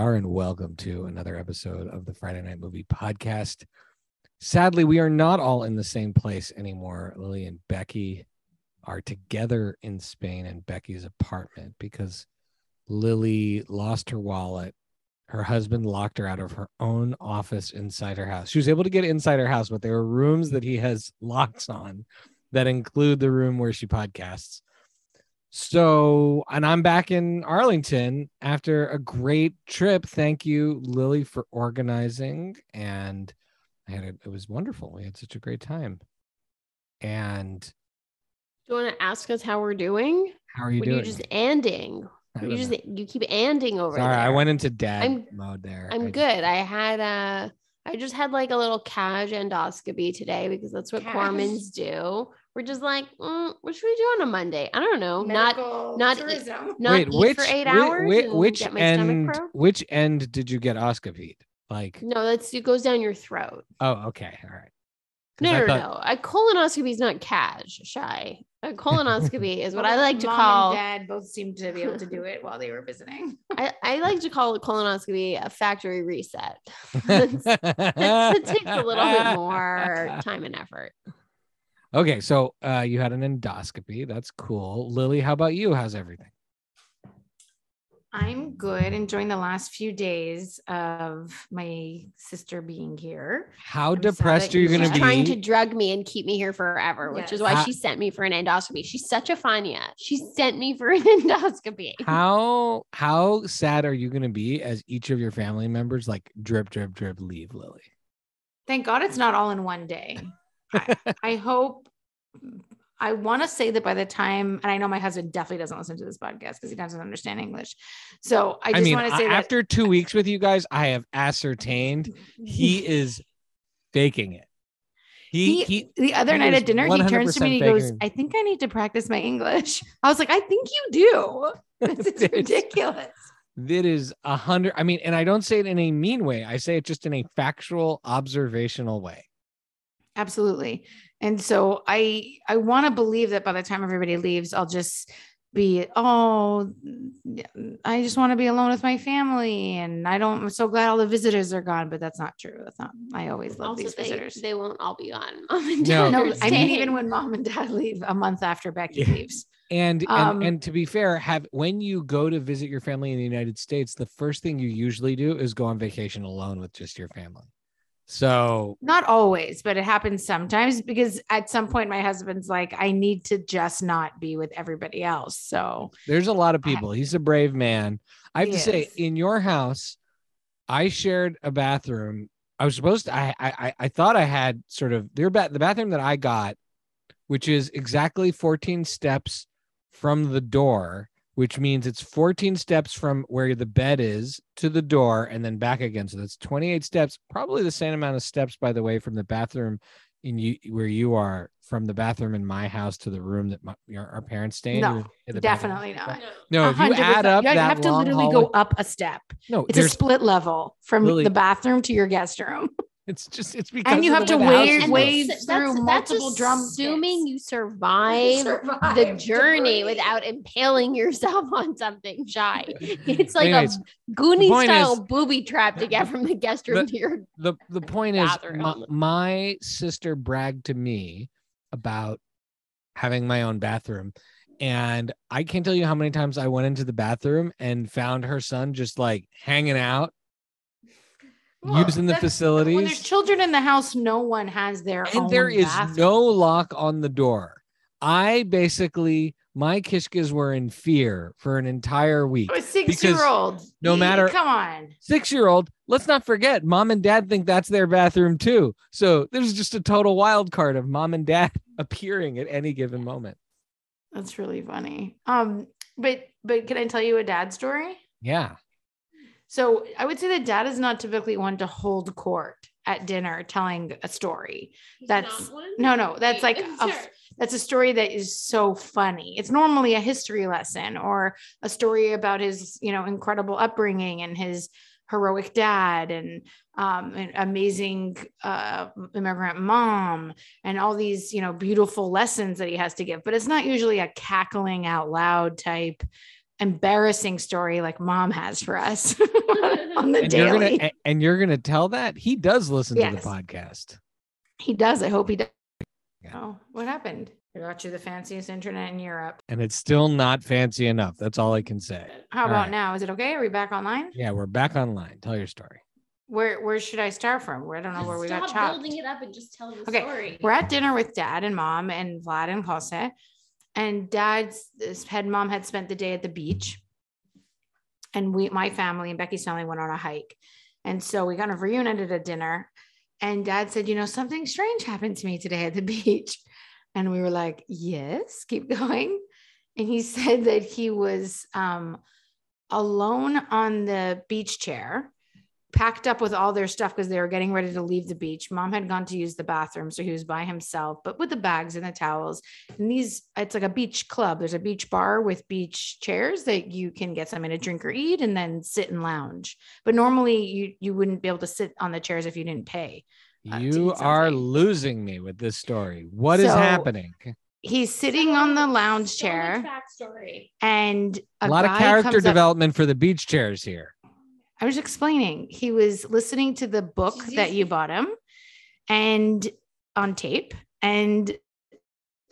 Are, and welcome to another episode of the Friday Night Movie Podcast. Sadly, we are not all in the same place anymore. Lily and Becky are together in Spain in Becky's apartment because Lily lost her wallet. Her husband locked her out of her own office inside her house. She was able to get inside her house, but there are rooms that he has locks on that include the room where she podcasts. So, and I'm back in Arlington after a great trip. Thank you, Lily, for organizing. And I had a, it was wonderful. We had such a great time. And Do you want to ask us how we're doing? how are you What doing? are you just ending? You just know. you keep ending over Sorry, there. I went into dad I'm- mode there. I'm I- good. I had a I just had like a little cash endoscopy today because that's what Cash. Cormans do. We're just like, mm, what should we do on a Monday? I don't know. Not Medical not tourism. not Wait, eat which for eight whi- hours. whi- and which get my end? stomach broke? Which end did you get oscopied? Like, No, that's it goes down your throat. oh, okay, all right. No, I no, thought- no. A colonoscopy is not cash, shy. A colonoscopy is what I like to mom call. And dad both seemed to be able to do it while they were visiting. I, I like to call a colonoscopy a factory reset. it takes a little bit more time and effort. Okay, so uh, you had an endoscopy. That's cool. Lily, how about you? How's everything? I'm good, enjoying the last few days of my sister being here. How I'm depressed are you you going to be? Trying to drug me and keep me here forever, which is why Ha- she sent me for an endoscopy. She's such a Fania. She sent me for an endoscopy. how how sad are you going to be as each of your family members like drip drip drip leave Lily? Thank God it's not all in one day. I, I hope. I want to say that by the time, and I know my husband definitely doesn't listen to this podcast because he doesn't understand English. So I I, just mean, want to I- say that after two weeks with you guys, I have ascertained he is faking it. He he, he, the other he night at dinner, he turns to me and he 100% goes. I think I need to practice my English. I was like, I think you do. This is It's- ridiculous. that is a hundred. I mean, and I don't say it in a mean way. I say it just in a factual, observational way. Absolutely. And so I I want to believe that by the time everybody leaves, I'll just be, oh, I just want to be alone with my family. And I don't, I'm so glad all the visitors are gone, but that's not true. That's not, I always love Also, these they, visitors. they won't all be gone Mom and No. dad no, are I mean, even when mom and dad leave a month after Becky Yeah. leaves. And, Um, and and to be fair, have when you go to visit your family in the United States, the first thing you usually do is go on vacation alone with just your family. So Not always, but it happens sometimes because at some point my husband's like, I need to just not be with everybody else. So there's a lot of people. He's a brave man. I have to say, in your house, I shared a bathroom. I was supposed to. I I I- I thought I had sort of their ba- the bathroom that I got, which is exactly 14 steps from the door, which means it's 14 steps from where the bed is to the door and then back again. So that's 28 steps. Probably the same amount of steps, by the way, from the bathroom in you where you are from the bathroom in my house to the room that my, your, our parents stay in. No, You would bathroom. definitely not. No, if you 100%. add up you that have to literally hallway- go up a step. no, It's a split level from Lily- the bathroom to your guest room. it's just it's because And you have to way wave- is And built. wave through that's multiple drumsticks. Assuming you survive the Survive journey debris. without impaling yourself on something shy. It's like Anyways, a Goonie style is- booby trap to get from the guest room The- to your. the the point is my, my sister bragged to me about having my own bathroom and i can't tell you how many times i went into the bathroom and found her son just like hanging out Using the facilities. When there's children in the house, no one has their own. and there is bathroom. no lock on the door i basically my kishkas were in fear for an entire week A six-year-old. no matter- Come on. six year old let's not forget mom and dad think that's their bathroom too so there's just a total wild card of mom and dad appearing at any given moment That's really funny. Um, but but can I tell you a dad story? yeah So I would say that dad is not typically one to hold court at dinner telling a story. That's no, no, that's like a, that's a story that is so funny. It's normally a history lesson or a story about his, you know, incredible upbringing and his heroic dad and um, an amazing uh, immigrant mom and all these, you know, beautiful lessons that he has to give. But it's not usually a cackling out loud type embarrassing story like mom has for us on the and you're gonna and you're gonna tell that he does listen to the podcast. He does. I hope he does. Yeah. Oh, what happened? I got you the fanciest internet in Europe. And it's still not fancy enough. That's all I can say. How All about right. now? Is it okay? Are we back online? Yeah, we're back online. Tell your story. Where where should I start from? Where I don't know where we got Stop chopped. building it up and just tell the Okay, story. We're at dinner with dad and mom and Vlad and Kose. And dad's head mom had spent the day at the beach. And we, my family and Becky's family went on a hike. And so we kind of reunited at dinner. And dad said, You know, something strange happened to me today at the beach. And we were like, Yes, keep going. And he said that he was um, alone on the beach chair packed up with all their stuff because they were getting ready to leave the beach. Mom had gone to use the bathroom, so he was by himself, but with the bags and the towels. And these, it's like a beach club. There's a beach bar with beach chairs that you can get something to drink or eat and then sit and lounge. But normally you you wouldn't be able to sit on the chairs if you didn't pay. Uh, You eat are losing me with this story. What is So- happening? He's sitting on the lounge So chair backstory. and A, lot of character comes up- development for the beach chairs here. I was explaining. He was listening to the book that you bought him and on tape. And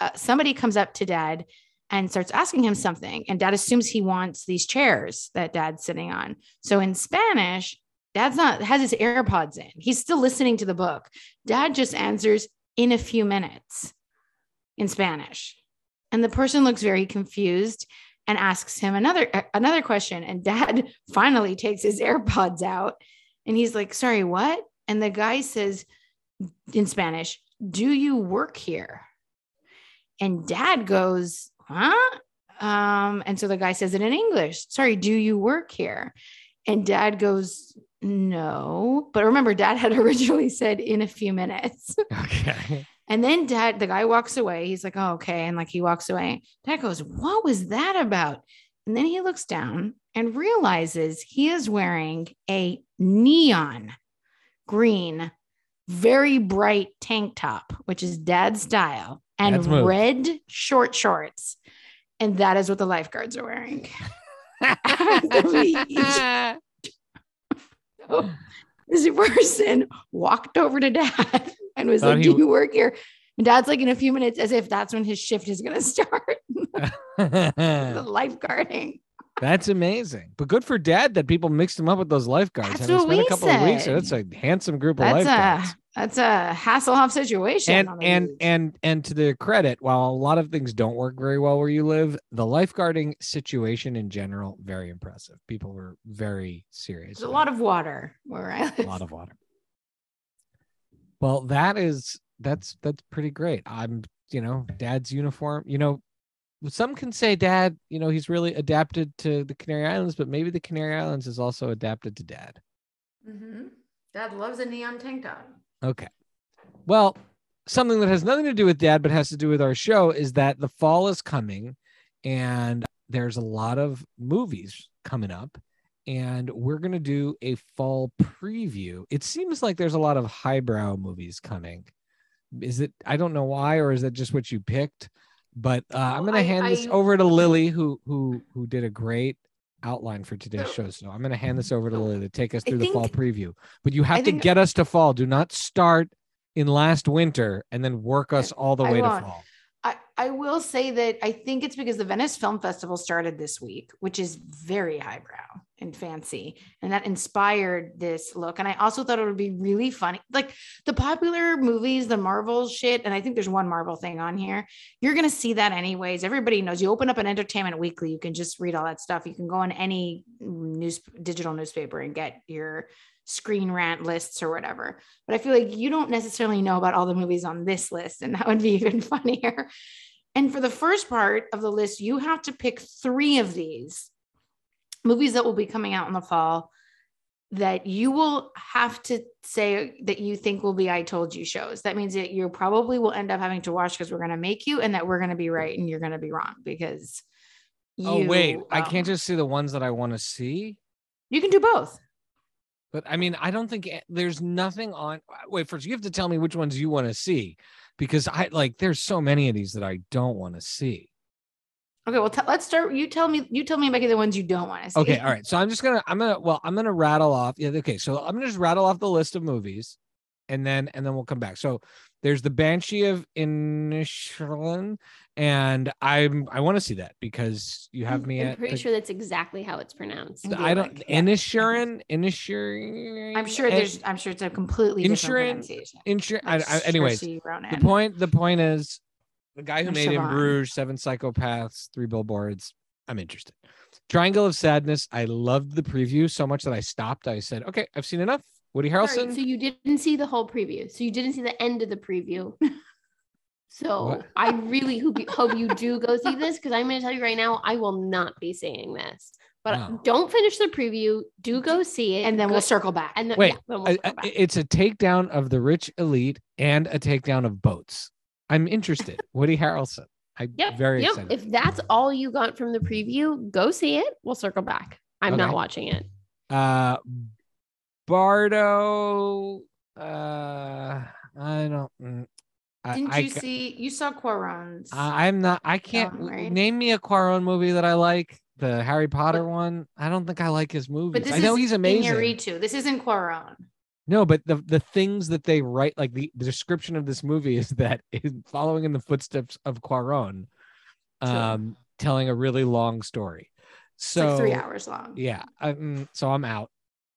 uh, somebody comes up to dad and starts asking him something. And dad assumes he wants these chairs that dad's sitting on. So in Spanish, dad's not has his AirPods in. He's still listening to the book. Dad just answers in a few minutes in Spanish. And the person looks very confused and asks him another another question. And dad finally takes his airpods out and he's like sorry what? And the guy says in spanish do you work here? And dad goes huh? Um and so the guy says it in english sorry do you work here? And dad goes no. But remember dad had originally said in a few minutes. Okay. And then dad, the guy walks away. He's like, oh, okay. And like he walks away. Dad goes, what was that about? And then he looks down and realizes he is wearing a neon green, very bright tank top, which is dad's style, and red short shorts. And that is what the lifeguards are wearing. the So this person walked over to dad and was Thought like, he Do you work here? And dad's like, in a few minutes, as if that's when his shift is going to start. the lifeguarding. That's amazing. But good for dad that people mixed him up with those lifeguards. That's what spent a we couple of weeks, said. that's a handsome group of That's lifeguards. a that's a Hasselhoff situation. and the and and and to their credit, while a lot of things don't work very well where you live, the lifeguarding situation in general very impressive. People were very serious. there's a lot it. of water where I live. a lot of water. Well, that is that's that's pretty great. I'm, you know, dad's uniform. You know, some can say dad, you know, he's really adapted to the Canary Islands, but maybe the Canary Islands is also adapted to dad. Mm-hmm. Dad loves a neon tank top. Okay. Well, something that has nothing to do with dad, but has to do with our show is that the fall is coming and there's a lot of movies coming up. And we're going to do a fall preview. It seems like there's a lot of highbrow movies coming. Is it, I don't know why, or is that just what you picked? But uh, I'm going to I- hand this I- over to Lily, who who who did a great outline for today's show. So I'm going to hand this over to Lily to take us I through the fall preview. But you have to think- get us to fall. Do not start in last winter and then work us all the way to fall. I, I will say that I think it's because the Venice Film Festival started this week, which is very highbrow and fancy. And that inspired this look. And I also thought it would be really funny. Like the popular movies, the Marvel shit, and I think there's one Marvel thing on here. You're going to see that anyways. Everybody knows you open up an entertainment weekly, you can just read all that stuff. You can go on any news digital newspaper and get your screen rant lists or whatever. But I feel like you don't necessarily know about all the movies on this list, and that would be even funnier. And for the first part of the list, you have to pick three of these movies that will be coming out in the fall that you will have to say that you think will be I told you shows. That means that you probably will end up having to watch because we're going to make you and that we're going to be right and you're going to be wrong because oh, wait. you, I can't um, just see the ones that I want to see. You can do both. But I mean, I don't think there's nothing on. Wait, first, you have to tell me which ones you want to see because I like there's so many of these that I don't want to see. Okay, well, t- let's start. You tell me. You tell me, Becky, the ones you don't want to see. Okay, all right. So I'm just gonna, I'm gonna, well, I'm gonna rattle off. Yeah, okay. So I'm gonna just rattle off the list of movies, and then and then we'll come back. So there's the Banshee of Inisherin, and I'm I want to see that because you have me I'm at. pretty the- sure that's exactly how it's pronounced. I don't Gaelic. Inisherin, Inisherin. I'm sure there's. I'm sure it's a completely different pronunciation. Insur- I, I, anyways, Saoirse the point the point is the guy who Or made in Siobhan. Bruges, Seven Psychopaths, Three Billboards. I'm interested. Triangle of Sadness. I loved the preview so much that I stopped. I said, okay, I've seen enough. Woody Sorry, Harrelson. so you didn't see the whole preview. So you didn't see the end of the preview. So What? I really hope you, hope you do go see this because I'm going to tell you right now, I will not be seeing this. But Wow. don't finish the preview. Do go see it, and then Go- we'll circle back. And then, Wait, yeah, we'll I- circle I- back. it's a takedown of the rich elite and a takedown of boats. I'm interested. Woody Harrelson. I'm Yep. very yep. excited. If that's all you got from the preview, go see it. We'll circle back. I'm Okay. not watching it. uh Bardo. Uh I don't mm, I, Didn't I you ca- see? You saw Cuarón's. I- I'm not. I can't right? name me a Cuarón movie that I like. The Harry Potter one. I don't think I like his movies. but I know is he's amazing. Iñárritu. This isn't Cuarón. No, but the the things that they write, like the, the description of this movie, is that is following in the footsteps of Cuarón, um, telling a really long story. So like three hours long. Yeah, mm, so I'm out.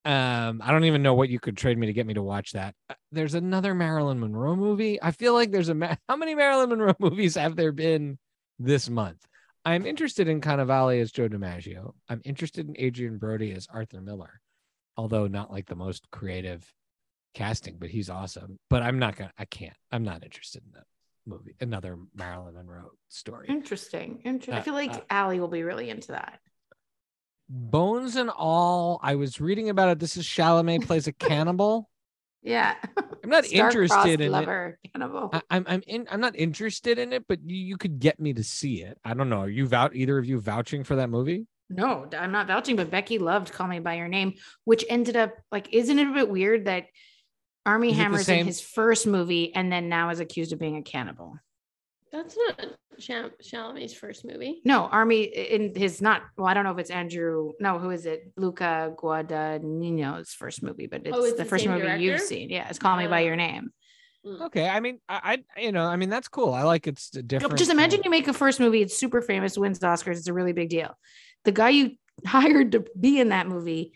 Um, I don't even know what you could trade me to get me to watch that. Uh, There's another Marilyn Monroe movie. I feel like there's a Ma- how many Marilyn Monroe movies have there been this month? I'm interested in Cannavale as Joe DiMaggio. I'm interested in Adrien Brody as Arthur Miller, although not like the most creative casting, but he's awesome. But I'm not gonna. I can't. I'm not interested in that movie. Another Marilyn Monroe story. Interesting. Interesting. I Uh, feel like uh, Allie will be really into that. Bones and all. I was reading about it. This is Chalamet plays a cannibal. Yeah. I'm not interested in it. Cannibal. I, I'm I'm in. I'm not interested in it, but you, you could get me to see it. I don't know. Are you vouch either of you vouching for that movie? No, I'm not vouching, but Becky loved Call Me by Your Name, which ended up like, isn't it a bit weird that Armie Is Hammer's in his first movie and then now is accused of being a cannibal? That's not Cham- Chalamet's first movie. No, Army in his not. Well, I don't know if it's Andrew. No, who is it? Luca Guadagnino's first movie, but it's, Oh, it's the the first same movie you've seen. Yeah, it's Call Me by Oh. Your Name. Hmm. Okay. I mean, I, I you know, I mean, that's cool. I like it's different. Just imagine kind you make a first movie, it's super famous, wins Oscars, it's a really big deal. The guy you hired to be in that movie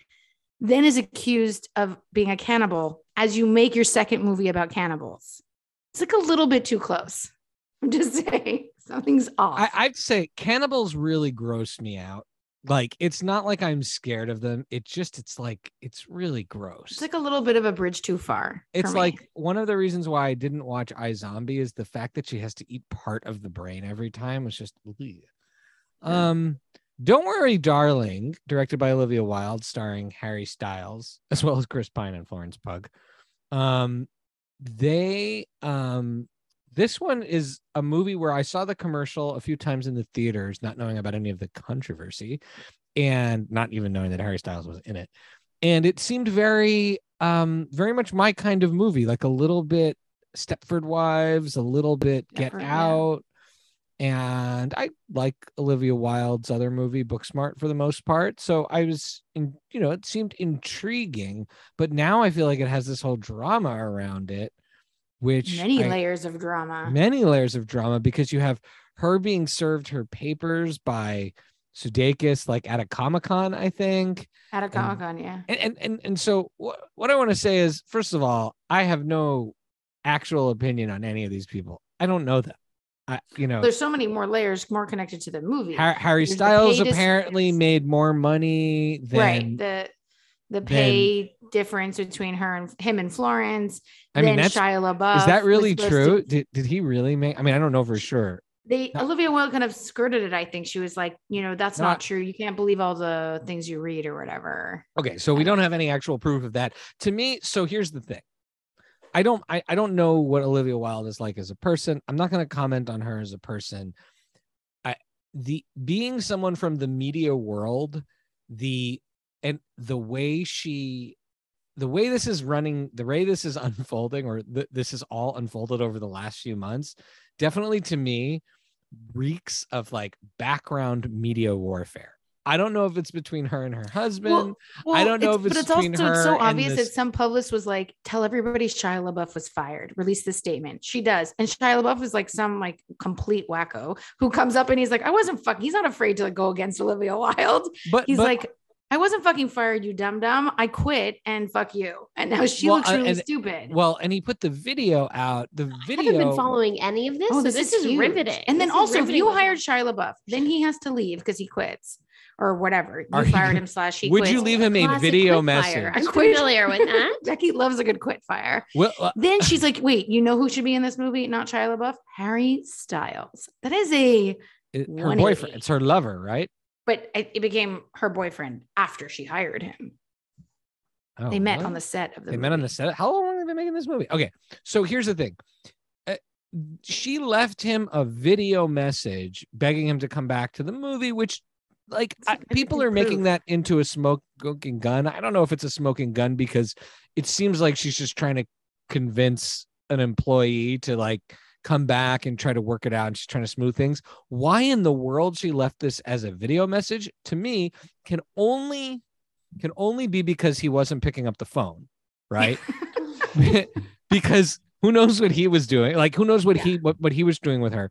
then is accused of being a cannibal as you make your second movie about cannibals. It's like a little bit too close. I'm just saying something's off. I, I'd say cannibals really gross me out. Like it's not like I'm scared of them. It's just it's like it's really gross. it's like a little bit of a bridge too far. It's me. like one of the reasons why I didn't watch iZombie is the fact that she has to eat part of the brain every time was just ugh. Yeah. Don't Worry Darling, directed by Olivia Wilde, starring Harry Styles, as well as Chris Pine and Florence Pugh. Um they um this one is a movie where I saw the commercial a few times in the theaters, not knowing about any of the controversy and not even knowing that Harry Styles was in it. And it seemed very, um, very much my kind of movie, like a little bit Stepford Wives, a little bit Get Out. yeah. And I like Olivia Wilde's other movie, Booksmart, for the most part. So I was, in, you know, it seemed intriguing, but now I feel like it has this whole drama around it, which many I- layers of drama. many layers of drama because you have her being served her papers by Sudeikis, like at a Comic Con, I think. At a Comic Con, yeah. And and and, and so what, what I want to say is, first of all, I have no actual opinion on any of these people. I don't know them. I, you know, There's so many more layers more connected to the movie. Har- Harry Styles apparently made more money than. right. The the pay difference between her and him and Florence. I mean, that's Shia LaBeouf. is that really true? to- Did, did he really make? I mean, I don't know for sure. they No. Olivia Wilde kind of skirted it. I think she was like, you know, that's No, not true. You can't believe all the things you read or whatever. Okay, so we don't have any actual proof of that. To me, so here's the thing. I don't I, I don't know what Olivia Wilde is like as a person. I'm not going to comment on her as a person. I the being someone from the media world, the and the way she the way this is running, the way this is unfolding or th- this is all unfolded over the last few months, definitely to me reeks of like background media warfare. I don't know if it's between her and her husband. I don't know if it's but it's between also her so obvious this- that some publicist was like, "Tell everybody Shia LaBeouf was fired. Release the statement." She does, and Shia LaBeouf is like some like complete wacko who comes up and he's like, "I wasn't fucking." He's not afraid to like go against Olivia Wilde. but He's but- like, "I wasn't fucking fired, you dumb dumb. I quit and fuck you." And now she Well, looks uh, really and- stupid. well, and he put the video out. The video. I video. haven't been following any of this. oh, so this, is, huge. riveting. And then This is also, if you hired him. Shia LaBeouf, then he has to leave because he quits or whatever. You Are you- fired him slash he would quits. you leave him a Classic video message? fire. I I'm quit. familiar with that. Becky loves a good quit fire. Well, uh, Then she's like, wait, you know who should be in this movie? Not Shia LaBeouf, Harry Styles. That is a, it- her boyfriend. It's her lover, right? but it, it became her boyfriend after she hired him. Oh, they met what? on the set of the They movie. met on the set. How long have they been making this movie? Okay, so here's the thing. Uh, she left him a video message begging him to come back to the movie, which, like, I, people are making that into a smoking gun. I don't know if it's a smoking gun because it seems like she's just trying to convince an employee to like come back and try to work it out and she's trying to smooth things. Why in the world she left this as a video message to me can only can only be because he wasn't picking up the phone, right? because who knows what he was doing? Like who knows what he what, what he was doing with her.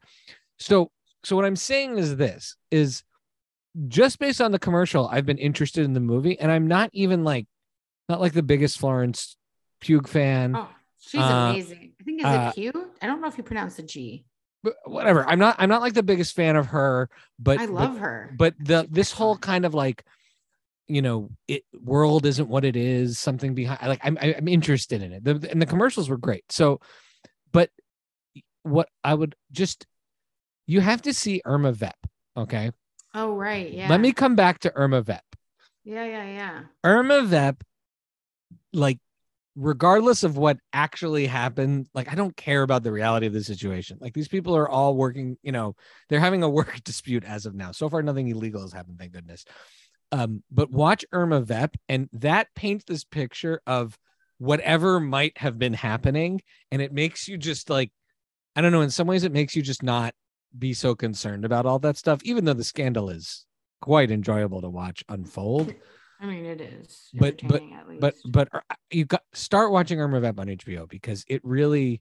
So so what I'm saying is this is just based on the commercial, I've been interested in the movie, and I'm not even like not like the biggest Florence Pugh fan. Oh, she's Uh, amazing. I think is uh, it cute? I don't know if you pronounce the G. but whatever. I'm not I'm not like the biggest fan of her, but I but- love her. but the this whole kind of like you know it world isn't what it is something behind like i'm i'm interested in it the, and the commercials were great so but what i would just you have to see irma vep okay oh right, yeah. let me come back to irma vep Yeah, yeah, yeah. irma vep like regardless of what actually happened like i don't care about the reality of the situation like these people are all working you know they're having a work dispute as of now so far nothing illegal has happened thank goodness um but watch irma vep and that paints this picture of whatever might have been happening and it makes you just like i don't know in some ways it makes you just not be so concerned about all that stuff even though the scandal is quite enjoyable to watch unfold I mean, it is. But- but- at but least. but uh, you got start watching Irma Vep on HBO because it really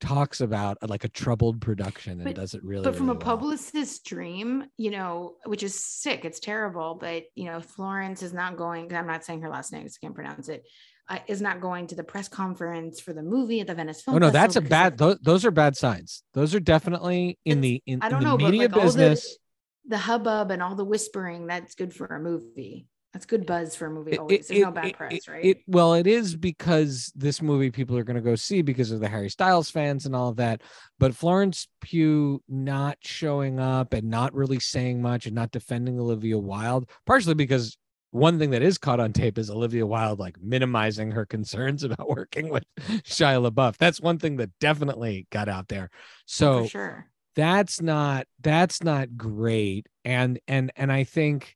talks about uh, like a troubled production and But- does it really. but from a really well. publicist's dream, you know, which is sick, it's terrible. But you know, Florence is not going. I'm not saying her last name, 'cause I can't pronounce it. Uh, is not going to the press conference for the movie at the Venice Film Oh no, that's a bad. Those, those are bad signs. Those are definitely in the in, I don't the know, but, media like, all the- business. the hubbub and all the whispering. That's good for a movie. That's good buzz for a movie. it- Always. it- There's no bad it- press, it- right? It, well, it is because this movie people are going to go see because of the Harry Styles fans and all of that. But Florence Pugh not showing up and not really saying much and not defending Olivia Wilde, partially because one thing that is caught on tape is Olivia Wilde like minimizing her concerns about working with Shia LaBeouf. That's one thing that definitely got out there. So for sure. that's not that's not great and and and i think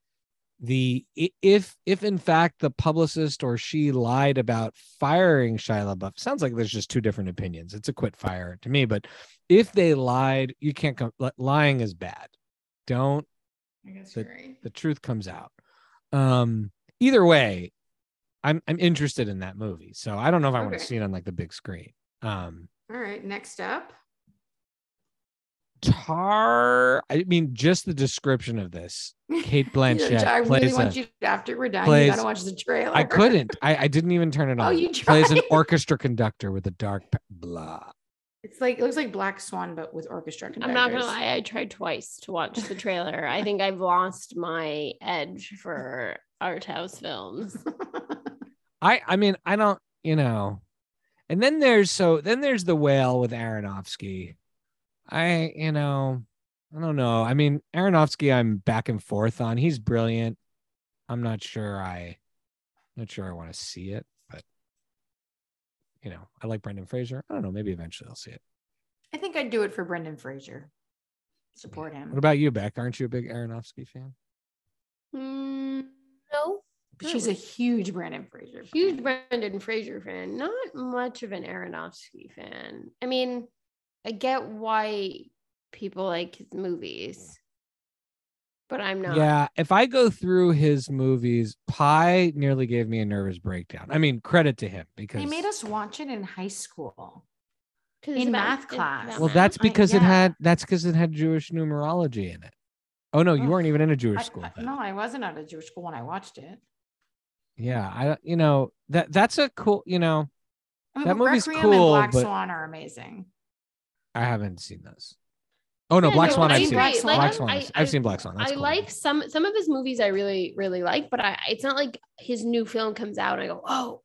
the if if in fact the publicist or she lied about firing Shia LaBeouf sounds like there's just two different opinions it's a quit fire to me but if they lied you can't come lying is bad don't I guess the- right. the truth comes out um either way i'm i'm interested in that movie so i don't know if i want to see it on like the big screen um All right. Next up. tar i mean just the description of this cate blanchett I really want a- you after we're done. plays- you gotta watch the trailer. i couldn't I, I didn't even turn it on. Oh, on you plays an orchestra conductor with a dark blah It's like it looks like Black Swan, but with orchestra. I'm not gonna lie, I tried twice to watch the trailer. I think I've lost my edge for art house films. i i mean i don't you know and then there's so then there's the whale with aronofsky i you know i don't know i mean aronofsky i'm back and forth on he's brilliant i'm not sure i not sure i want to see it but you know i like brendan fraser i don't know maybe eventually i'll see it I think I'd do it for Brendan Fraser. Support him. what about you beck aren't you a big aronofsky fan Mm, no, She's a huge Brendan Fraser. huge. Brendan Fraser fan, not much of an Aronofsky fan. I mean, I get why people like his movies, but I'm not. Yeah, if I go through his movies, Pi nearly gave me a nervous breakdown. I mean, credit to him because They made us watch it in high school. it's in about- math it's class. Well, math. that's I- because it had that's because it had Jewish numerology in it. Oh no, you Ugh. weren't even in a Jewish I- school. I- then. no, I wasn't at a Jewish school when I watched it. Yeah, I you know that that's a cool. You know, I mean, That movie's Requiem cool, and Black but- Swan are amazing. I haven't seen those. Oh no, Yeah, Black no, Swan. I I've agree. seen. Black Like, Swan. Black I- Swan. I- I've- I've seen Black Swan. That's I cool. like some some of his movies I really really like, but I it's not like his new film comes out and I go, oh,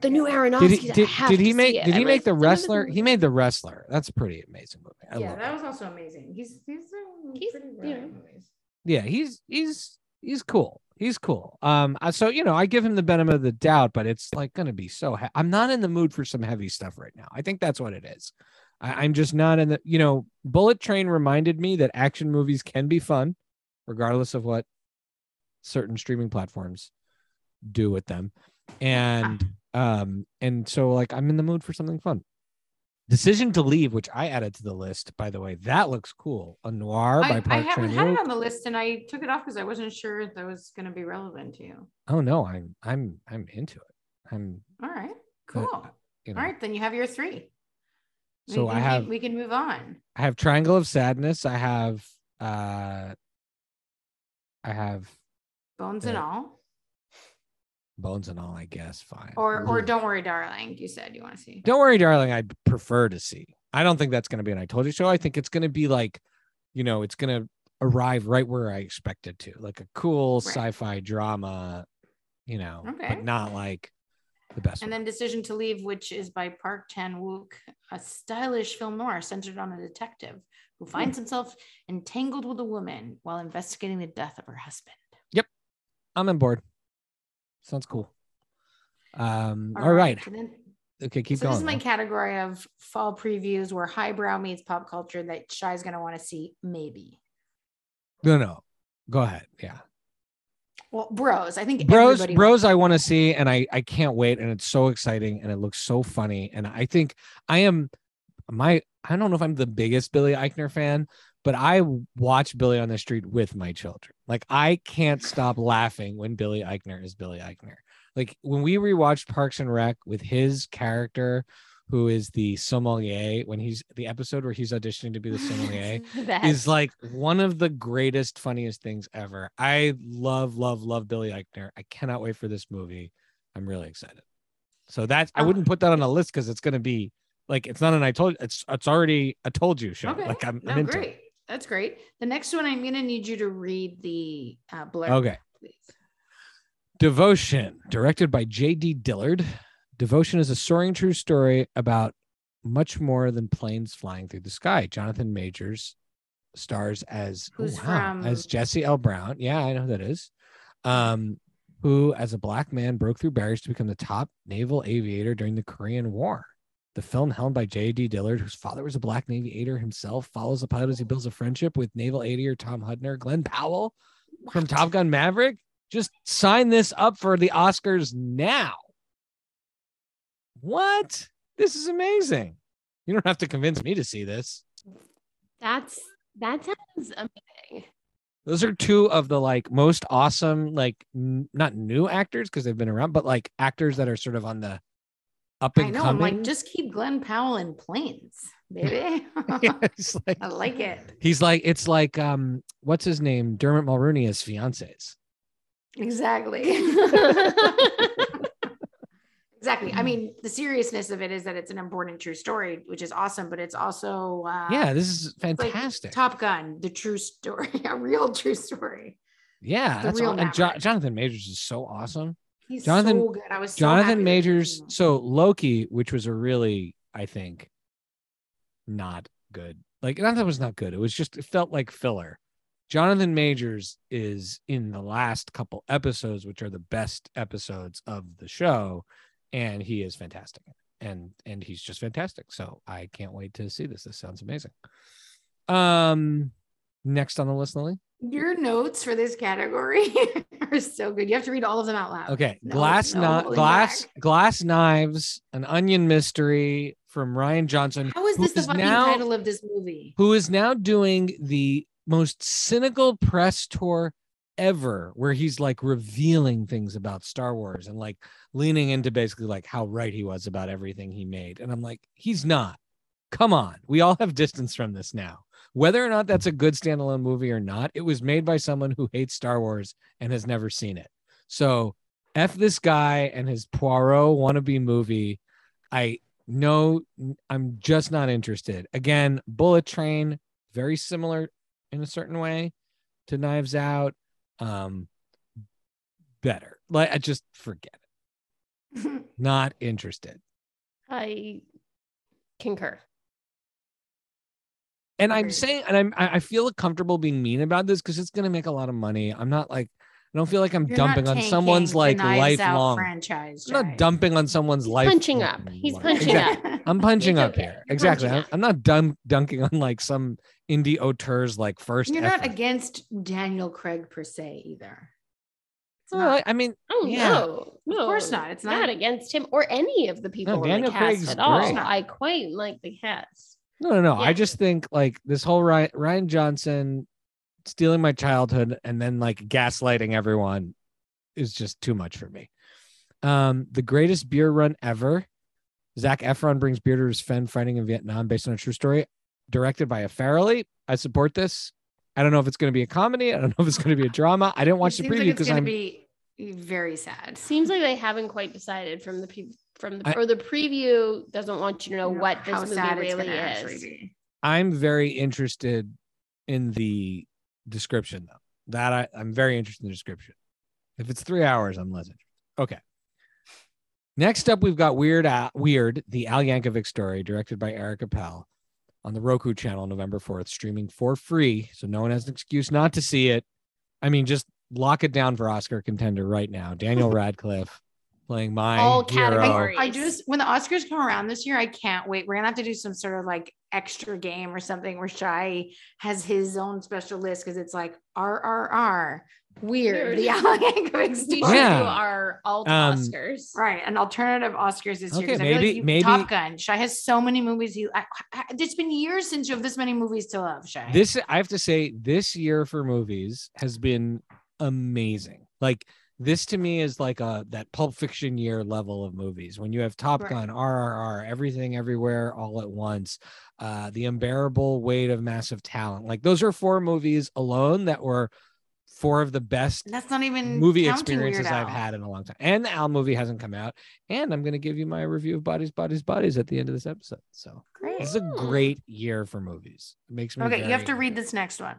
the new Aronofsky. Did he I did, have did he to make it." did he I'm make like, the some of wrestler? He made the wrestler. That's a pretty amazing movie. I yeah, love that it. was also amazing. He's he's, He's, pretty you know. movies. Yeah, he's he's he's cool. He's cool. Um, so you know, I give him the benefit of the doubt, but it's like gonna be so. He- I'm not in the mood for some heavy stuff right now. I think that's what it is. I, I'm just not in the. You know, Bullet Train reminded me that action movies can be fun, regardless of what certain streaming platforms do with them, and um, and so like I'm in the mood for something fun. Decision to Leave, which I added to the list, by the way, that looks cool. A noir by I, I haven't Chan had it on the list, and I took it off because I wasn't sure if that was going to be relevant to you. Oh no, I'm I'm I'm into it. I'm All right, But, cool. you know All right, then you have your three. So can I have- we can move on. I have Triangle of Sadness. I have uh I have Bones and all, Bones and All, I guess. Fine. or or don't worry, darling. You said you want to see. Don't worry, darling. I prefer to see. I don't think that's gonna be an I told you so. I think it's gonna be like, you know, it's gonna arrive right where I expect it to. Like a cool Right. sci-fi drama, you know, Okay. but not like the best And one. then Decision to Leave, which is by Park Chan Wook, a stylish film noir centered on a detective who finds himself entangled with a woman while investigating the death of her husband. Yep, I'm on board. Sounds cool. Um, all right. so then- Okay, keep so going. this is my category of fall previews where highbrow meets pop culture that Shy's gonna want to see, maybe. No, no. Go ahead. Yeah. Well, bros. I think Bros, everybody bros, I want to see, and I I can't wait, and it's so exciting, and it looks so funny, and I think I am my I don't know if I'm the biggest Billy Eichner fan, but I watch Billy on the Street with my children. Like I can't stop laughing when Billy Eichner is Billy Eichner. Like when we rewatched Parks and Rec with his character, who is the sommelier, when he's the episode where he's auditioning to be the sommelier is like one of the greatest, funniest things ever. I love, love, love Billy Eichner. I cannot wait for this movie. I'm really excited. So that's I wouldn't put that on a list because it's gonna be like it's not an I told it's it's already a told you show. Okay. Like I'm, no, I'm into great. it. That's great. The next one, I'm gonna need you to read the uh, blurb. Okay. please. Devotion, directed by J.D. Dillard. Devotion is a soaring true story about much more than planes flying through the sky. Jonathan Majors stars as oh, Who's wow, from- as Jesse L. Brown. Yeah, I know who that is. Um, who, as a black man, broke through barriers to become the top naval aviator during the Korean War. The film, helmed by J.D. Dillard, whose father was a black Navy aviator himself, follows the pilot as he builds a friendship with naval aviator Tom Hudner, Glen Powell from Top Gun Maverick. Just sign this up for the Oscars now. What? This is amazing. You don't have to convince me to see this. that's that sounds amazing. Those are two of the like most awesome, like n- not new actors because they've been around, but like actors that are sort of on the up I and know. I'm coming. like, just keep Glen Powell in planes, baby. Yeah, like- I like it. he's like it's like um what's his name Dermot Mulroney as fiancés. Exactly. Exactly. I mean, the seriousness of it is that it's an important true story, which is awesome, but it's also uh, Yeah, this is it's like fantastic. Top Gun, the true story, a real true story. yeah, that's real all. And Jo- Jonathan Majors is so awesome. He's Jonathan- so good. I was so Jonathan Majors. So Loki, which was a really, I think, not good. Like not that it was not good. It was just it felt like filler. Jonathan Majors is in the last couple episodes, which are the best episodes of the show, and he is fantastic. And and he's just fantastic. So I can't wait to see this. This sounds amazing. Um, next on the list, Lily. Your notes for this category are so good. You have to read all of them out loud. Okay, No- glass no glass back. glass knives, an onion mystery from Rian Johnson. How is this the fucking now, title of this movie? Who is now doing the most cynical press tour ever, where he's like revealing things about Star Wars and like leaning into basically like how right he was about everything he made. And I'm like, he's not. Come on. We all have distance from this now. Whether or not that's a good standalone movie or not, it was made by someone who hates Star Wars and has never seen it. So F this guy and his Poirot wannabe movie. I know I'm just not interested. Again, Bullet Train, very similar in a certain way to Knives Out. Um, better. Like I just forget it. Not interested. I concur. And I'm saying, and I'm I I feel comfortable being mean about this because it's gonna make a lot of money. I'm not like I don't feel like I'm You're dumping on tanking someone's the like Knives Out lifelong. franchise. I'm not Jai. dumping on someone's He's life. punching up. He's punching Exactly. up. I'm punching It's up okay. here. You're Exactly. punching I'm, up. I'm not dun- dunking on like some indie auteurs like first. You're not effort. against Daniel Craig per se either. It's Well, not. I, I mean, Oh Yeah. no, no, Of course not. It's not, not- against him or any of the people in Daniel the cast Craig's at all. great. I quite like the cast. no, no, no. I just think like this whole Rian, Rian Johnson stealing my childhood and then like gaslighting everyone is just too much for me. Um, the greatest beer run ever. Zac Efron brings beer to his friend fighting in Vietnam based on a true story, directed by a Farrelly. I support this. I don't know if it's going to be a comedy. I don't know if it's going to be a drama. I didn't watch It the preview it's because gonna I'm be very sad. Seems like they haven't quite decided from the pe- from the I- or the preview doesn't want you to know You know, what this how movie sad really gonna is. be. I'm very interested in the description though. That I, I'm very interested in the description. If it's three hours, I'm less interested. Okay. Next up, we've got Weird Al, Weird, the Al Yankovic story, directed by Eric Appel on the Roku channel November 4th, streaming for free. So no one has an excuse not to see it. I mean, just lock it down for Oscar contender right now. Daniel Radcliffe playing my All hero. categories. I just when the Oscars come around this year, I can't wait. We're gonna have to do some sort of like extra game or something where Shy has his own special list because it's like RRR weird. Weird. The Alan Yankovic story. Yeah. do our alt Um, Oscars. Right, an alternative Oscars this year. Okay, 'cause I feel maybe- like you, maybe- Top Gun. Shy has so many movies. He, I, I, it's been years since you have this many movies to love. Shy. this i have to say this year for movies has been amazing like this to me is like a that pulp fiction year level of movies when you have top Right. gun rrr everything everywhere all at once uh the unbearable weight of massive talent like those are four movies alone that were four of the best That's not even movie experiences I've had in a long time. And the Al movie hasn't come out. And I'm going to give you my review of Bodies, Bodies, Bodies at the end of this episode. So Great. this is a great year for movies. It makes me Okay, you have to read this next one.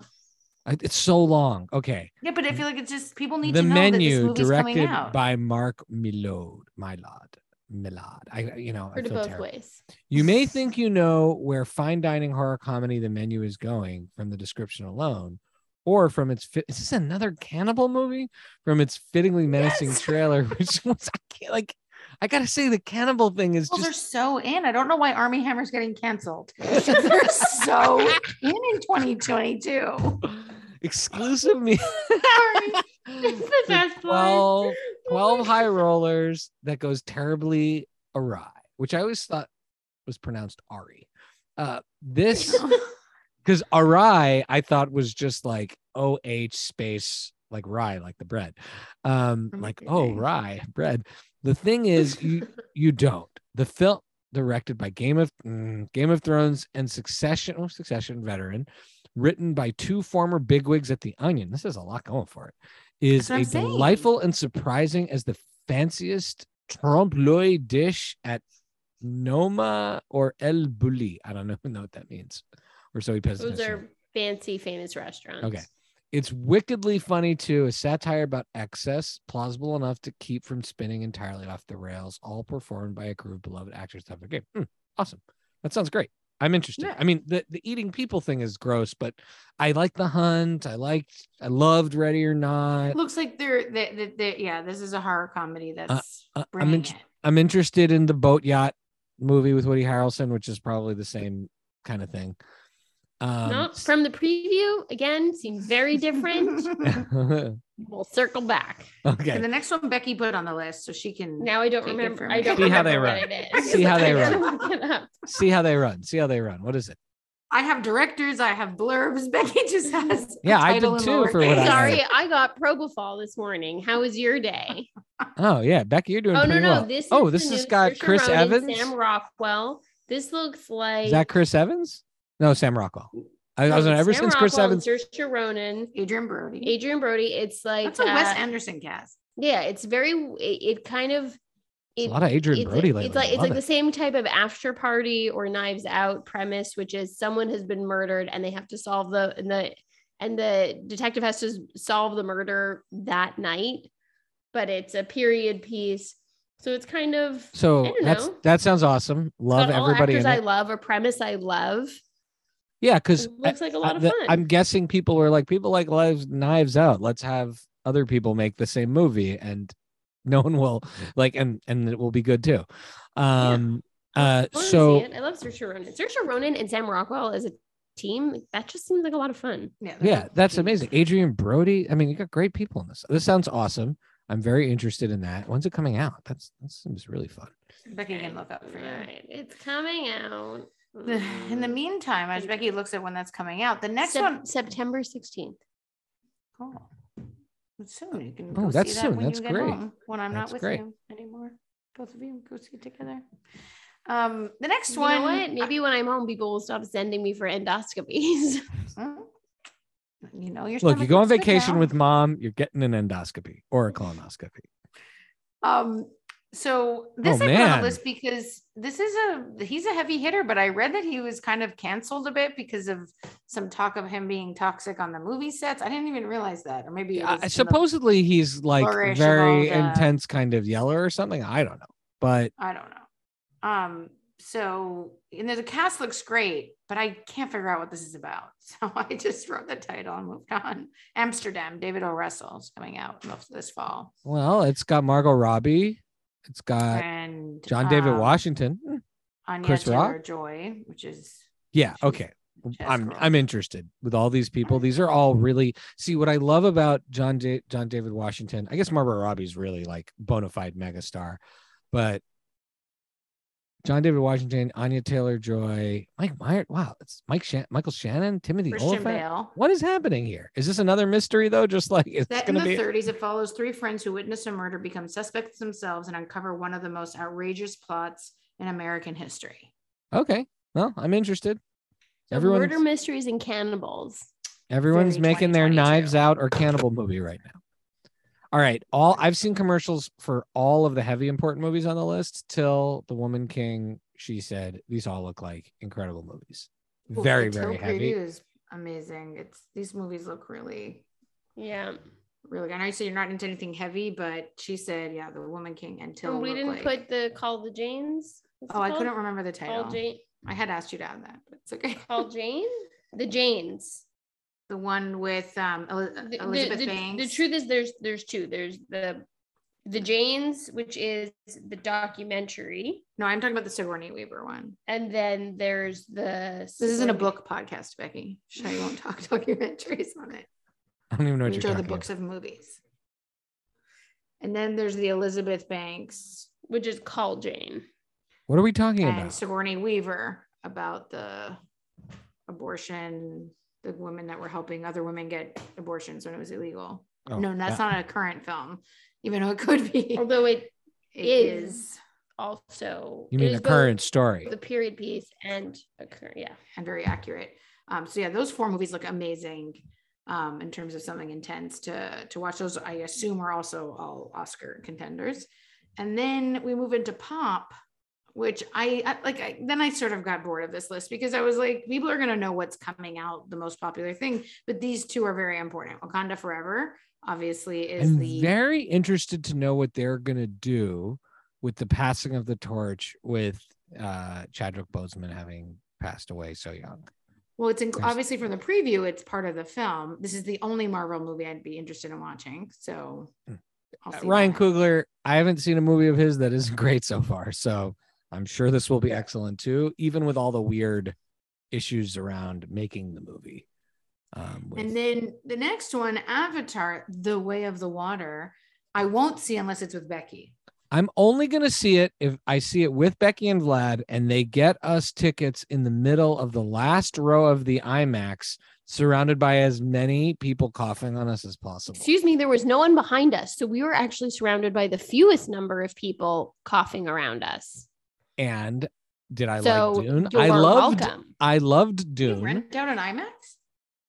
I- It's so long. Okay. Yeah, but I feel like it's just people need the to know that this menu movie's coming directed out. by Mark Mylod. Mylod. Mylod. I you know, I Heard it feel both terrible. ways. You may think you know where fine dining horror comedy The Menu is going from the description alone, or from its fit. Is this another cannibal movie? From its fittingly menacing Yes. trailer, which was I can't like. I gotta say the cannibal thing is Those are so in. I don't know why Armie Hammer's getting canceled. They're so in in 2022. Exclusive me. It's the best one. 12, 12 high rollers that goes terribly awry, which I always thought was pronounced Ari. Uh, this because awry I thought was just like O H space like rye, like the bread. Um, Oh like oh rye bread. The thing is, you you don't. The film directed by Game of mm, Game of Thrones and Succession, oh, Succession veteran, written by two former bigwigs at the Onion. This is a lot going for it. Is a saying. delightful and surprising as the fanciest trompe l'oeil dish at Noma or El Bulli. I don't know, know what that means. Or so he Those are fancy, famous restaurants. Okay. It's wickedly funny too, a satire about excess, plausible enough to keep from spinning entirely off the rails, all performed by a crew of beloved actors. Of the game. Hmm, awesome. That sounds great. I'm interested. Yeah. I mean, the, the eating people thing is gross, but I like the hunt. I liked, I loved Ready or Not. It Looks like they're, they, they, they, yeah, this is a horror comedy that's uh, I'm in- I'm interested in the boat yacht movie with Woody Harrelson, which is probably the same kind of thing. Um, nope. From the preview, again, seemed very different. we'll circle back. okay. And the next one Becky put on the list, so she can. Now I don't remember. I don't See how they run. it is. See how they run. look it up. See how they run. See how they run. What is it? I have directors. I have blurbs. Becky just has. Yeah, I did too for what I. Sorry, I got propofol this morning. How was your day? Oh yeah, Becky, you're doing Oh no, no, well. this. oh, is this the has got Saoirse Chris Ronan, Evans. Sam Rockwell. This looks like Is that Chris Evans? No, Sam Rockwell. I, I was it's ever Sam since Chris Rockwell Evans. and Saoirse Ronan, Adrien Brody. Adrien Brody. It's like That's a Wes uh, Anderson cast. Yeah, it's very. It, it kind of. It, a lot of Adrien it's, Brody It's like it's like it. the same type of after party or Knives Out premise, which is someone has been murdered and they have to solve the and the and the detective has to solve the murder that night. But it's a period piece, so it's kind of I So don't that's know. that sounds awesome. Love got all everybody actors in I it. love, a premise I love. Yeah, because looks like a lot of fun. I'm guessing people were like, people like lives knives out. Let's have other people make the same movie, and no one will like, and and it will be good too. Um, uh, I so it. I love Saoirse Ronan. Saoirse Ronan and Sam Rockwell as a team. like, That just seems like a lot of fun. Yeah, they're yeah, that's cute. amazing. Adrien Brody. I mean, you got great people in this. This sounds awesome. I'm very interested in that. When's it coming out? That's that seems really fun. Becky can look up for you. Right, it's coming out. The- In the Mm. meantime, as Becky looks at when that's coming out, the next Sep- one. September 16th. Cool. It's soon. You can Oh, go that's see that soon. when That's you get great. home. When I'm That's not with great. you anymore. Both of you go see it together. Um, the next You one. know what? Maybe when I'm home, people will stop sending me for endoscopies. Mm. You know, your Look, you go on vacation with mom. You're getting an endoscopy or a colonoscopy. Um, so this Oh, I put on the list because this is a he's a heavy hitter, but I read that he was kind of canceled a bit because of some talk of him being toxic on the movie sets. I didn't even realize that, or maybe Uh, supposedly he's like very the- intense kind of yeller or something. I don't know, but I don't know. Um, so and the cast looks great, but I can't figure out what this is about. So I just wrote the title and moved on. Amsterdam, David O. Russell is coming out most this fall, well, it's got Margot Robbie. It's got and John David um, Washington. Anya Chris Taylor Rock? Joy, which is Yeah, okay. I'm girl. I'm interested with all these people. These are all really see what I love about John Da- John David Washington. I guess Margot Robbie's really like bona fide megastar, but John David Washington, Anya Taylor Joy, Mike Meyer. Wow, it's Mike Shan- Michael Shannon, Timothy Christian Olyphant. Bale. What is happening here? Is this another mystery though? Just like it's Set in going to the be 30s, it follows three friends who witness a murder, become suspects themselves, and uncover one of the most outrageous plots in American history. okay. Well, I'm interested. So Everyone's murder mysteries and cannibals. everyone's making their knives out or cannibal movie right now. All right, all I've seen commercials for all of the heavy important movies on the list till The Woman King. She said these all look like incredible movies. Ooh, Very very Till heavy. is amazing. It's these movies look really, Yeah. really good. I know you said you're not into anything heavy, but she said, yeah, the Woman King and Till. And we didn't like- put the Call the Janes. What's Oh, I called? couldn't remember the title. Call Jane. I had asked you to add that, but it's okay. Call Jane. The Janes. The one with um Eli- The, the- Elizabeth the- Banks. the truth is, there's there's two. There's the the Janes, which is the documentary, No, I'm talking about the Sigourney Weaver one. and then there's the. This isn't a book podcast, Becky. So I won't talk documentaries on it. I don't even know what Which you're are the books about. of movies. And then there's the Elizabeth Banks which is called Jane. What are we talking and about? Sigourney Weaver about the abortion, the women that were helping other women get abortions when it was illegal. Oh, no, that's that- not a current film, even though it could be. Although it It is. also. You mean is a current story? The period piece and a current, yeah. and very accurate. Um, so yeah, those four movies look amazing um, in terms of something intense to to watch. Those I assume are also all Oscar contenders. And then we move into pop, which I, I like. I, then I sort of got bored of this list because I was like, people are gonna know what's coming out, the most popular thing. But these two are very important. Wakanda Forever, obviously, is I'm the very interested to know what they're gonna do with the passing of the torch with uh Chadwick Boseman having passed away so young. well, it's in, obviously from the preview, it's part of the film. This is the only Marvel movie I'd be interested in watching. So. Hmm. Uh, Ryan. Coogler, I haven't seen a movie of his that isn't great so far. So I'm sure this will be excellent too, even with all the weird issues around making the movie. Um, with- And then the next one, Avatar: The Way of the Water. I won't see unless it's with Becky. I'm only going to see it if I see it with Becky and Vlad and they get us tickets in the middle of the last row of the IMAX, surrounded by as many people coughing on us as possible. Excuse me, there was no one behind us. So we were actually surrounded by the fewest number of people coughing around us. And did I so like Dune? I loved welcome. I loved Dune. You Dune, rent out an IMAX.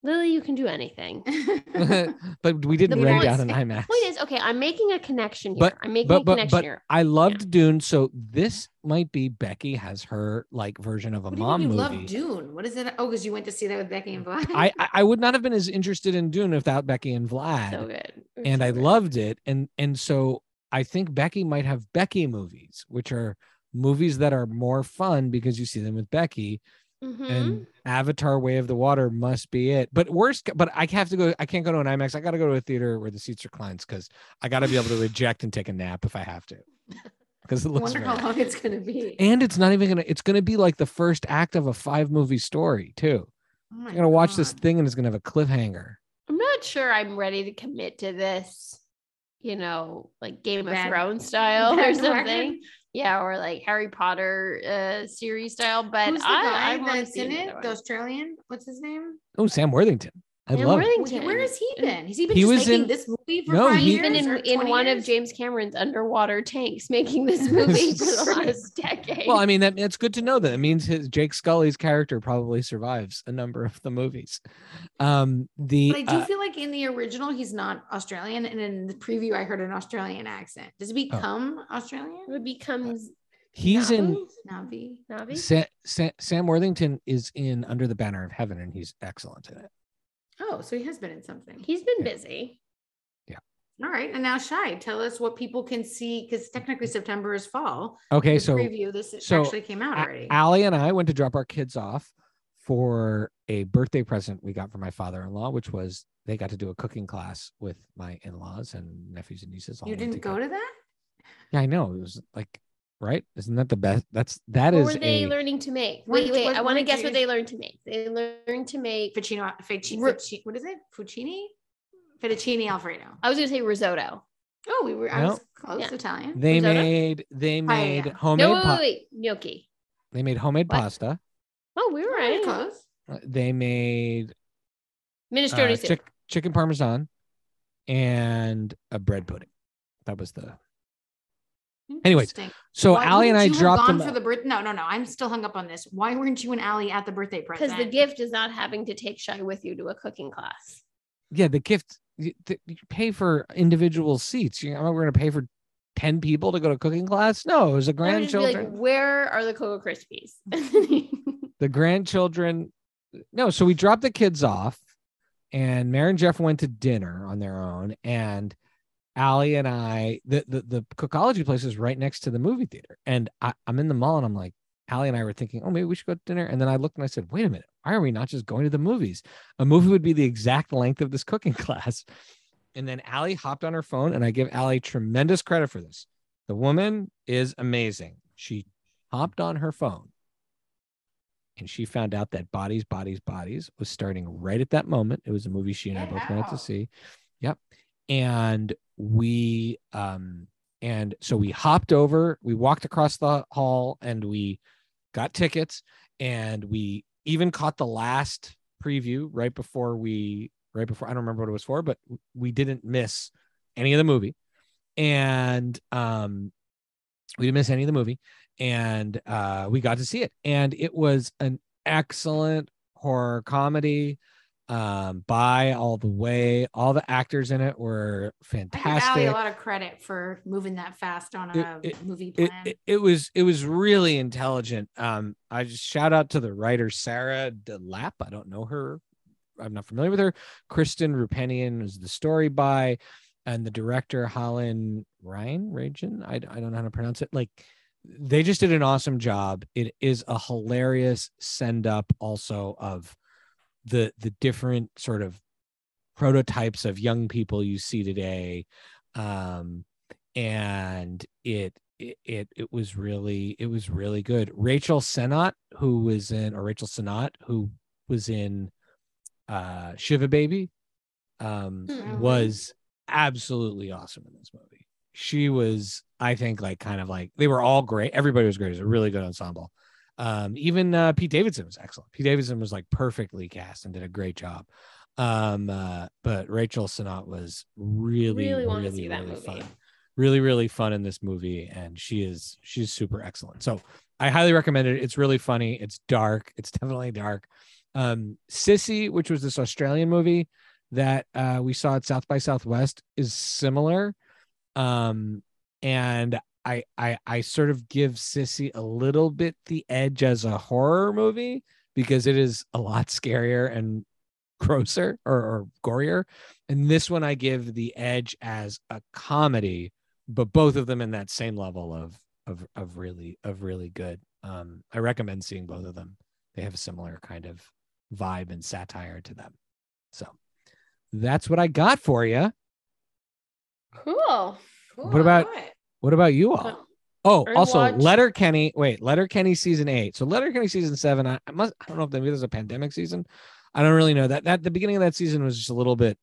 Lily, you can do anything. but we didn't The rent point out an IMAX. Point is, okay, I'm making a connection here. But- I'm making but a but connection but here. I loved Dune, so this might be Becky has her like version of a What do you mom mean you movie. love Dune? What is it? Oh, because you went to see that with Becky and Vlad. I I- I would not have been as interested in Dune without Becky and Vlad. So good. And so I good. loved it. And and so I think Becky might have Becky movies, which are movies that are more fun because you see them with Becky. Mhm. And Avatar: Way of the Water must be it. But worst, but I have to go. I can't go to an IMAX. I got to go to a theater where the seats are clients because I got to be able to eject and take a nap if I have to. Because it I looks. wonder very- how long it's gonna be. and it's not even gonna. It's gonna be like the first act of a five movie story too. Oh my You're gonna watch this thing and it's gonna have a cliffhanger. I'm not sure I'm ready to commit to this, you know, like Game of Thrones style bad or something. Direction? Yeah, or like Harry Potter uh series style. But Who's the I, guy I wanna that's see in it? The Australian? What's his name? Oh, Sam Worthington. I Sam love. it. Worthington. Where has he been? Has he been He just was making in- this movie for No, five he- He's been in, in 20 one of? James Cameron's underwater tanks making this movie for the last decade. Well, I mean, that it's good to know that. It means his Jake Sully's character probably survives a number of the movies. Um, the But I do uh, feel like in the original he's not Australian, and in the preview I heard an Australian accent. Does he Oh. become Australian? it becomes he's in Na'vi. Na'vi. Sa- Sa- Sam Worthington is in Under the Banner of Heaven, and he's excellent in it. Oh, so he has been in something. He's been Yeah. busy. Yeah. All right, and now Shy, tell us what people can see because technically September is fall. Okay, so preview this so actually came out already. Allie and I went to drop our kids off for a birthday present we got from my father-in-law, which was they got to do a cooking class with my in-laws and nephews and nieces. all you didn't go to that? Yeah, I know. It was like, right? Isn't that the best? That's that What is were they a learning to make? What- Wait, wait. what- I want to guess you- what they learned to make. They learned to make. Ficino, fettuccine, Ri- fettuccine- what is it? Fuccini? Fettuccine Alfredo. I was gonna say risotto. Oh, we were, I No. was close, Yeah. Italian. they Risotto? made they made Paella. homemade No, wait, pa- wait, wait. Gnocchi. they made homemade What? pasta. Oh, we were Oh, right. close. Uh, They made Minestrone uh, chick- chicken parmesan and a bread pudding. That was the Anyways, so Why Allie and I wouldn't you have dropped gone them. for the birth. No, no, no. I'm still hung up on this. Why weren't you and Allie at the birthday present? Because the gift is not having to take Shy with you to a cooking class. yeah, the gift you, you pay for individual seats. You know, we're going to pay for ten people to go to cooking class. No, it was the I would just be grandchildren. Like, Where are the Cocoa Krispies? the grandchildren. No, so we dropped the kids off, and Mary and Jeff went to dinner on their own, and Allie and I, the the the Cookology place is right next to the movie theater, and I, I'm in the mall, and I'm like, Allie and I were thinking, oh, maybe we should go to dinner, and then I looked and I said, wait a minute, why are we not just going to the movies? A movie would be the exact length of this cooking class. And then Allie hopped on her phone, and I give Allie tremendous credit for this. The woman is amazing. She hopped on her phone and she found out that Bodies, Bodies, Bodies was starting right at that moment. It was a movie she and I both wanted to see. Yep. And we um and so we hopped over, we walked across the hall and we got tickets and we even caught the last preview right before we right before I don't remember what it was for, but we didn't miss any of the movie. And um we didn't miss any of the movie and uh, we got to see it and it was an excellent horror comedy um by all the way all the actors in it were fantastic a lot of credit for moving that fast on a it- movie it, plan. it, it was it was really intelligent. Um i just shout out to the writer sarah DeLappe i don't know her i'm not familiar with her. Kristen Roupenian was the story by and the director holland ryan Rajan, I, I don't know how to pronounce it. Like they just did an awesome job. It is a hilarious send up also of the the different sort of prototypes of young people you see today um and it it, it was really it was really good. Rachel Sennott, who was in or Rachel Sennott, who was in uh Shiva Baby, um, Mhm. was absolutely awesome in this movie. She was, I think, like kind of like they were all great. Everybody was great. It was a really good ensemble. Um, even uh, Pete Davidson was excellent. Pete Davidson was like perfectly cast and did a great job. Um, uh, but Rachel Sennott was really, Really really, really fun. Really, really fun in this movie, and she is she's super excellent. So I highly recommend it. It's really funny. It's dark. It's definitely dark. Um, Sissy, which was this Australian movie that uh, we saw at South by Southwest, is similar. Um, and I, I I sort of give Sissy a little bit the edge as a horror movie because it is a lot scarier and grosser or, or gorier. And this one I give the edge as a comedy, but both of them in that same level of of of really of really good. Um, I recommend seeing both of them. They have a similar kind of vibe and satire to them. So that's what I got for you. Cool. Cool, What about- it. What about you all? Oh, I also Letterkenny. Wait, Letterkenny season eight. So Letterkenny season seven. I, I must. I don't know if maybe there's a pandemic season. I don't really know that. That the beginning of that season was just a little bit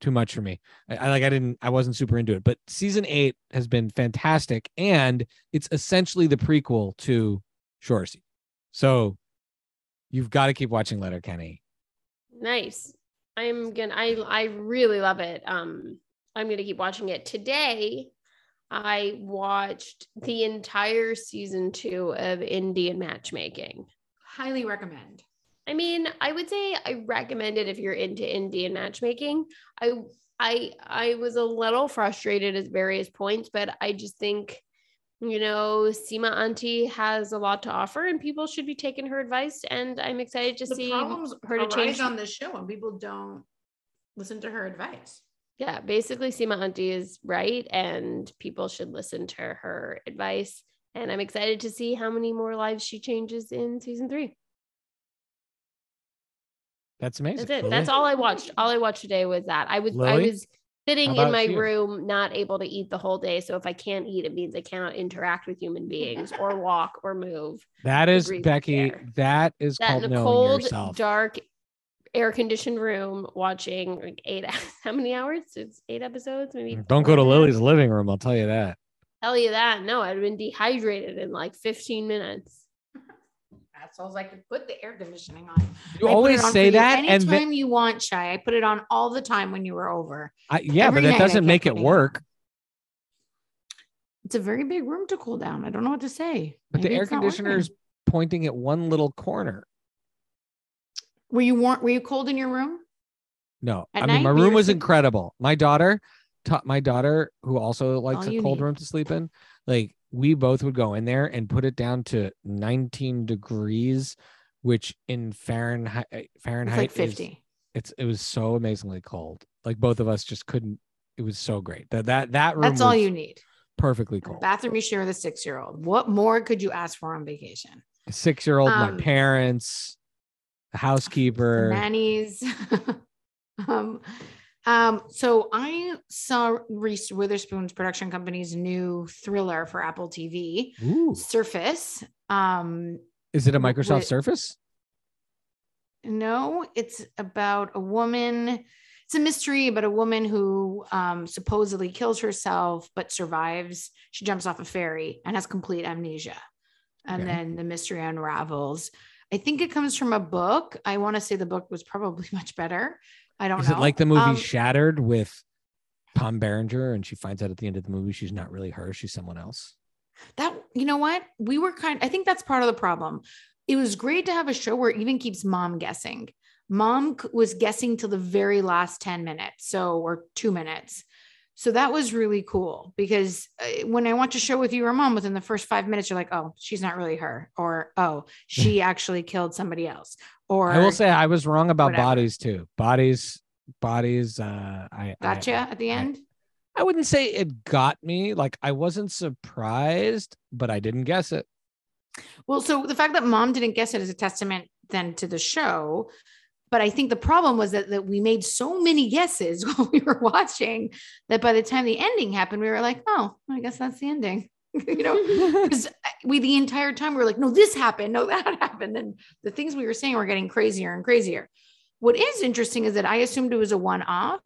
too much for me. I, I like. I didn't. I wasn't super into it. But season eight has been fantastic, and it's essentially the prequel to Shoresy. So you've got to keep watching Letterkenny. Nice. I'm gonna I I really love it. Um I'm gonna keep watching it. Today I watched the entire season two of Indian matchmaking. Highly recommend. I mean, I would say I recommend it if you're into Indian matchmaking. I I I was a little frustrated at various points, but I just think you know, Sima Auntie has a lot to offer and people should be taking her advice. And I'm excited to the see problems her to change. on this show and people don't listen to her advice. Yeah, basically Sima Auntie is right and people should listen to her advice. And I'm excited to see how many more lives she changes in season three. That's amazing. That's it. Lily? That's all I watched. All I watched today was that. I was I was sitting in my you? room, not able to eat the whole day. So if I can't eat, it means I cannot interact with human beings or walk or move. That is Becky. That is That called in a cold, yourself. dark, air conditioned room watching like eight how many hours? It's eight episodes, maybe. Mm, don't go to and a half? Lily's living room. I'll tell you that. Tell you that. No, I'd have been dehydrated in like 15 minutes. That's all I could put the air conditioning on. You I always on say for you that, and anytime then you want, Shy. I put it on all the time when you were over. I, yeah, every but that doesn't make it putting it work. It's a very big room to cool down. I don't know what to say. But the air conditioner is pointing at one little corner. Were you warm? Were you cold in your room? No, At I mean night, my room was incredible. My daughter, taught my daughter who also likes All a cold need. room to sleep in. Like we both would go in there and put it down to 19 degrees, which in Fahrenheit It's Fahrenheit like is- 50. it's it was so amazingly cold. Like both of us just couldn't. It was so great. That that that room That's all you need. perfectly cold. bathroom you share with a six year old. What more could you ask for on vacation? Six year old, my Um, parents, the The housekeeper. nannies. um, um, so I saw Reese Witherspoon's production company's new thriller for Apple TV, Ooh, Surface. Um, is it a Microsoft with- Surface? No, it's about a woman. It's a mystery about a woman who um, supposedly kills herself but survives. She jumps off a ferry and has complete amnesia. And Okay. then the mystery unravels. I think it comes from a book. I want to say the book was probably much better. I don't Is know. Is it like the movie Um, Shattered with Tom Berenger, and she finds out at the end of the movie she's not really her, she's someone else? that you know what we were kind i think that's part of the problem it was great to have a show where it even keeps mom guessing mom was guessing till the very last 10 minutes so or two minutes so that was really cool because uh, when i watch a show with you or mom within the first five minutes you're like oh she's not really her or oh she actually killed somebody else or I will say I was wrong about whatever. bodies too. Bodies, bodies. Uh, I I- gotcha at the I- end I wouldn't say it got me. Like I wasn't surprised, but I didn't guess it. Well, so the fact that mom didn't guess it is a testament then to the show. But I think the problem was that, that we made so many guesses while we were watching that by the time the ending happened, we were like, oh, I guess that's the ending. you know, because we the entire time we were like, no, this happened, no, that happened. And the things we were saying were getting crazier and crazier. What is interesting is that I assumed it was a one-off,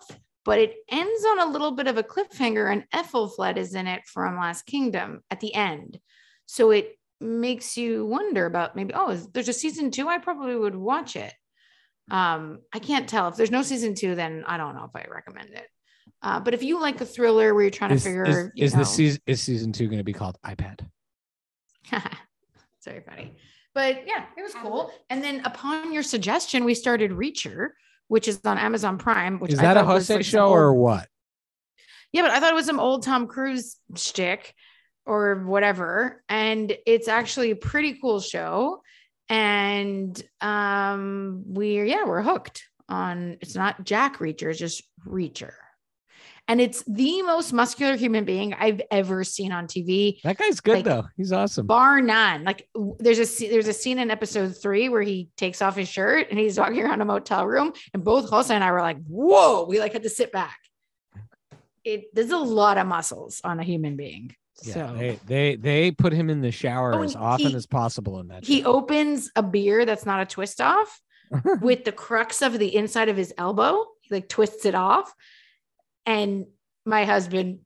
but it ends on a little bit of a cliffhanger, and Aethelflaed is in it from Last Kingdom at the end. So it makes you wonder about maybe, oh, is, there's a season two. I probably would watch it. Um, I can't tell. If there's no season two, then I don't know if I recommend it. Uh, but if you like a thriller where you're trying is, to figure, is, is know, this season is season two going to be called iPad? Sorry, funny. But yeah, it was cool. And then upon your suggestion, we started Reacher, which is on Amazon Prime. Which Is I that a Jose like show old- or what? Yeah, but I thought it was some old Tom Cruise shtick or whatever. And it's actually a pretty cool show. And um we're yeah, we're hooked on it's not Jack Reacher, it's just Reacher. And it's the most muscular human being I've ever seen on TV, That guy's good Like, though. He's awesome. bar none. Like there's a there's a scene in episode three where he takes off his shirt and he's walking around a motel room, and both Jose and I were like, "Whoa!" We like had to sit back. It there's a lot of muscles on a human being. Yeah, so they they they put him in the shower Oh, as often he- as possible in that. he show. opens a beer that's not a twist off with the crux of the inside of his elbow. He like twists it off. And my husband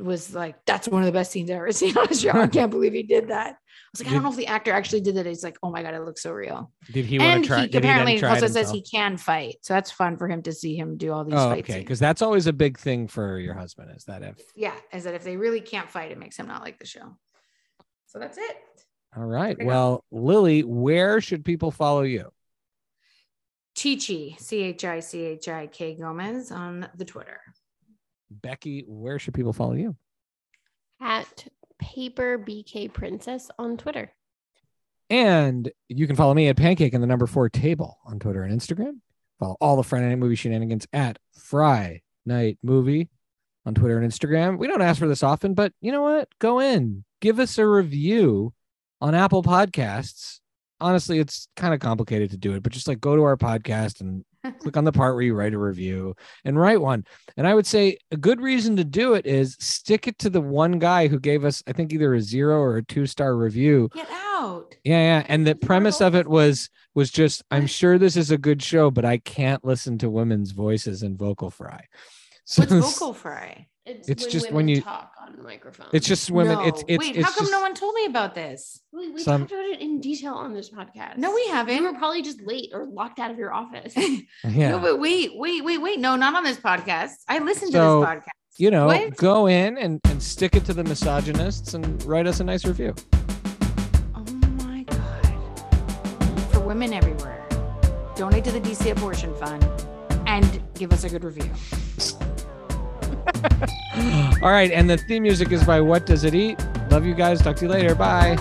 was like, that's one of the best scenes I've ever seen on a show. I can't believe he did that. I was like, I don't know if the actor actually did that. He's like, oh my God, it looks so real. did he want and to try? he did he try also says he can fight. So that's fun for him to see him do all these Oh, fight okay. Because that's always a big thing for your husband is that if. Yeah, is that if they really can't fight, it makes him not like the show. So that's it. All right. There go. Well, Lily, where should people follow you? Chichi, C H I C H I K Gomez on the Twitter. Becky, where should people follow you? At Paper BK Princess on Twitter. And you can follow me at Pancake and the number four table on Twitter and Instagram. Follow all the Friday Night Movie shenanigans at Fry Night Movie on Twitter and Instagram. We don't ask for this often, but you know what? Go in, give us a review on Apple Podcasts. Honestly, it's kind of complicated to do it, but just like go to our podcast and click on the part where you write a review and write one. And I would say a good reason to do it is stick it to the one guy who gave us, I think, either a zero or a two star review Get out. yeah, yeah. And the premise of it was was just I'm sure this is a good show, but I can't listen to women's voices and vocal fry. So What's vocal fry? It's just when women you- talk on microphones. it's just women. It's No. it's Wait, it's how come just, no one told me about this? we, we some- talked about it in detail on this podcast. No, we haven't. We were probably just late or locked out of your office. yeah. No, but wait, wait, wait, wait. No, not on this podcast. I listened So- to this podcast. you know, What? go in and, and stick it to the misogynists and write us a nice review. Oh my God. For women everywhere, donate to the DC Abortion Fund and give us a good review. All right, and the theme music is by What Does It Eat? Love you guys. Talk to you later. Bye.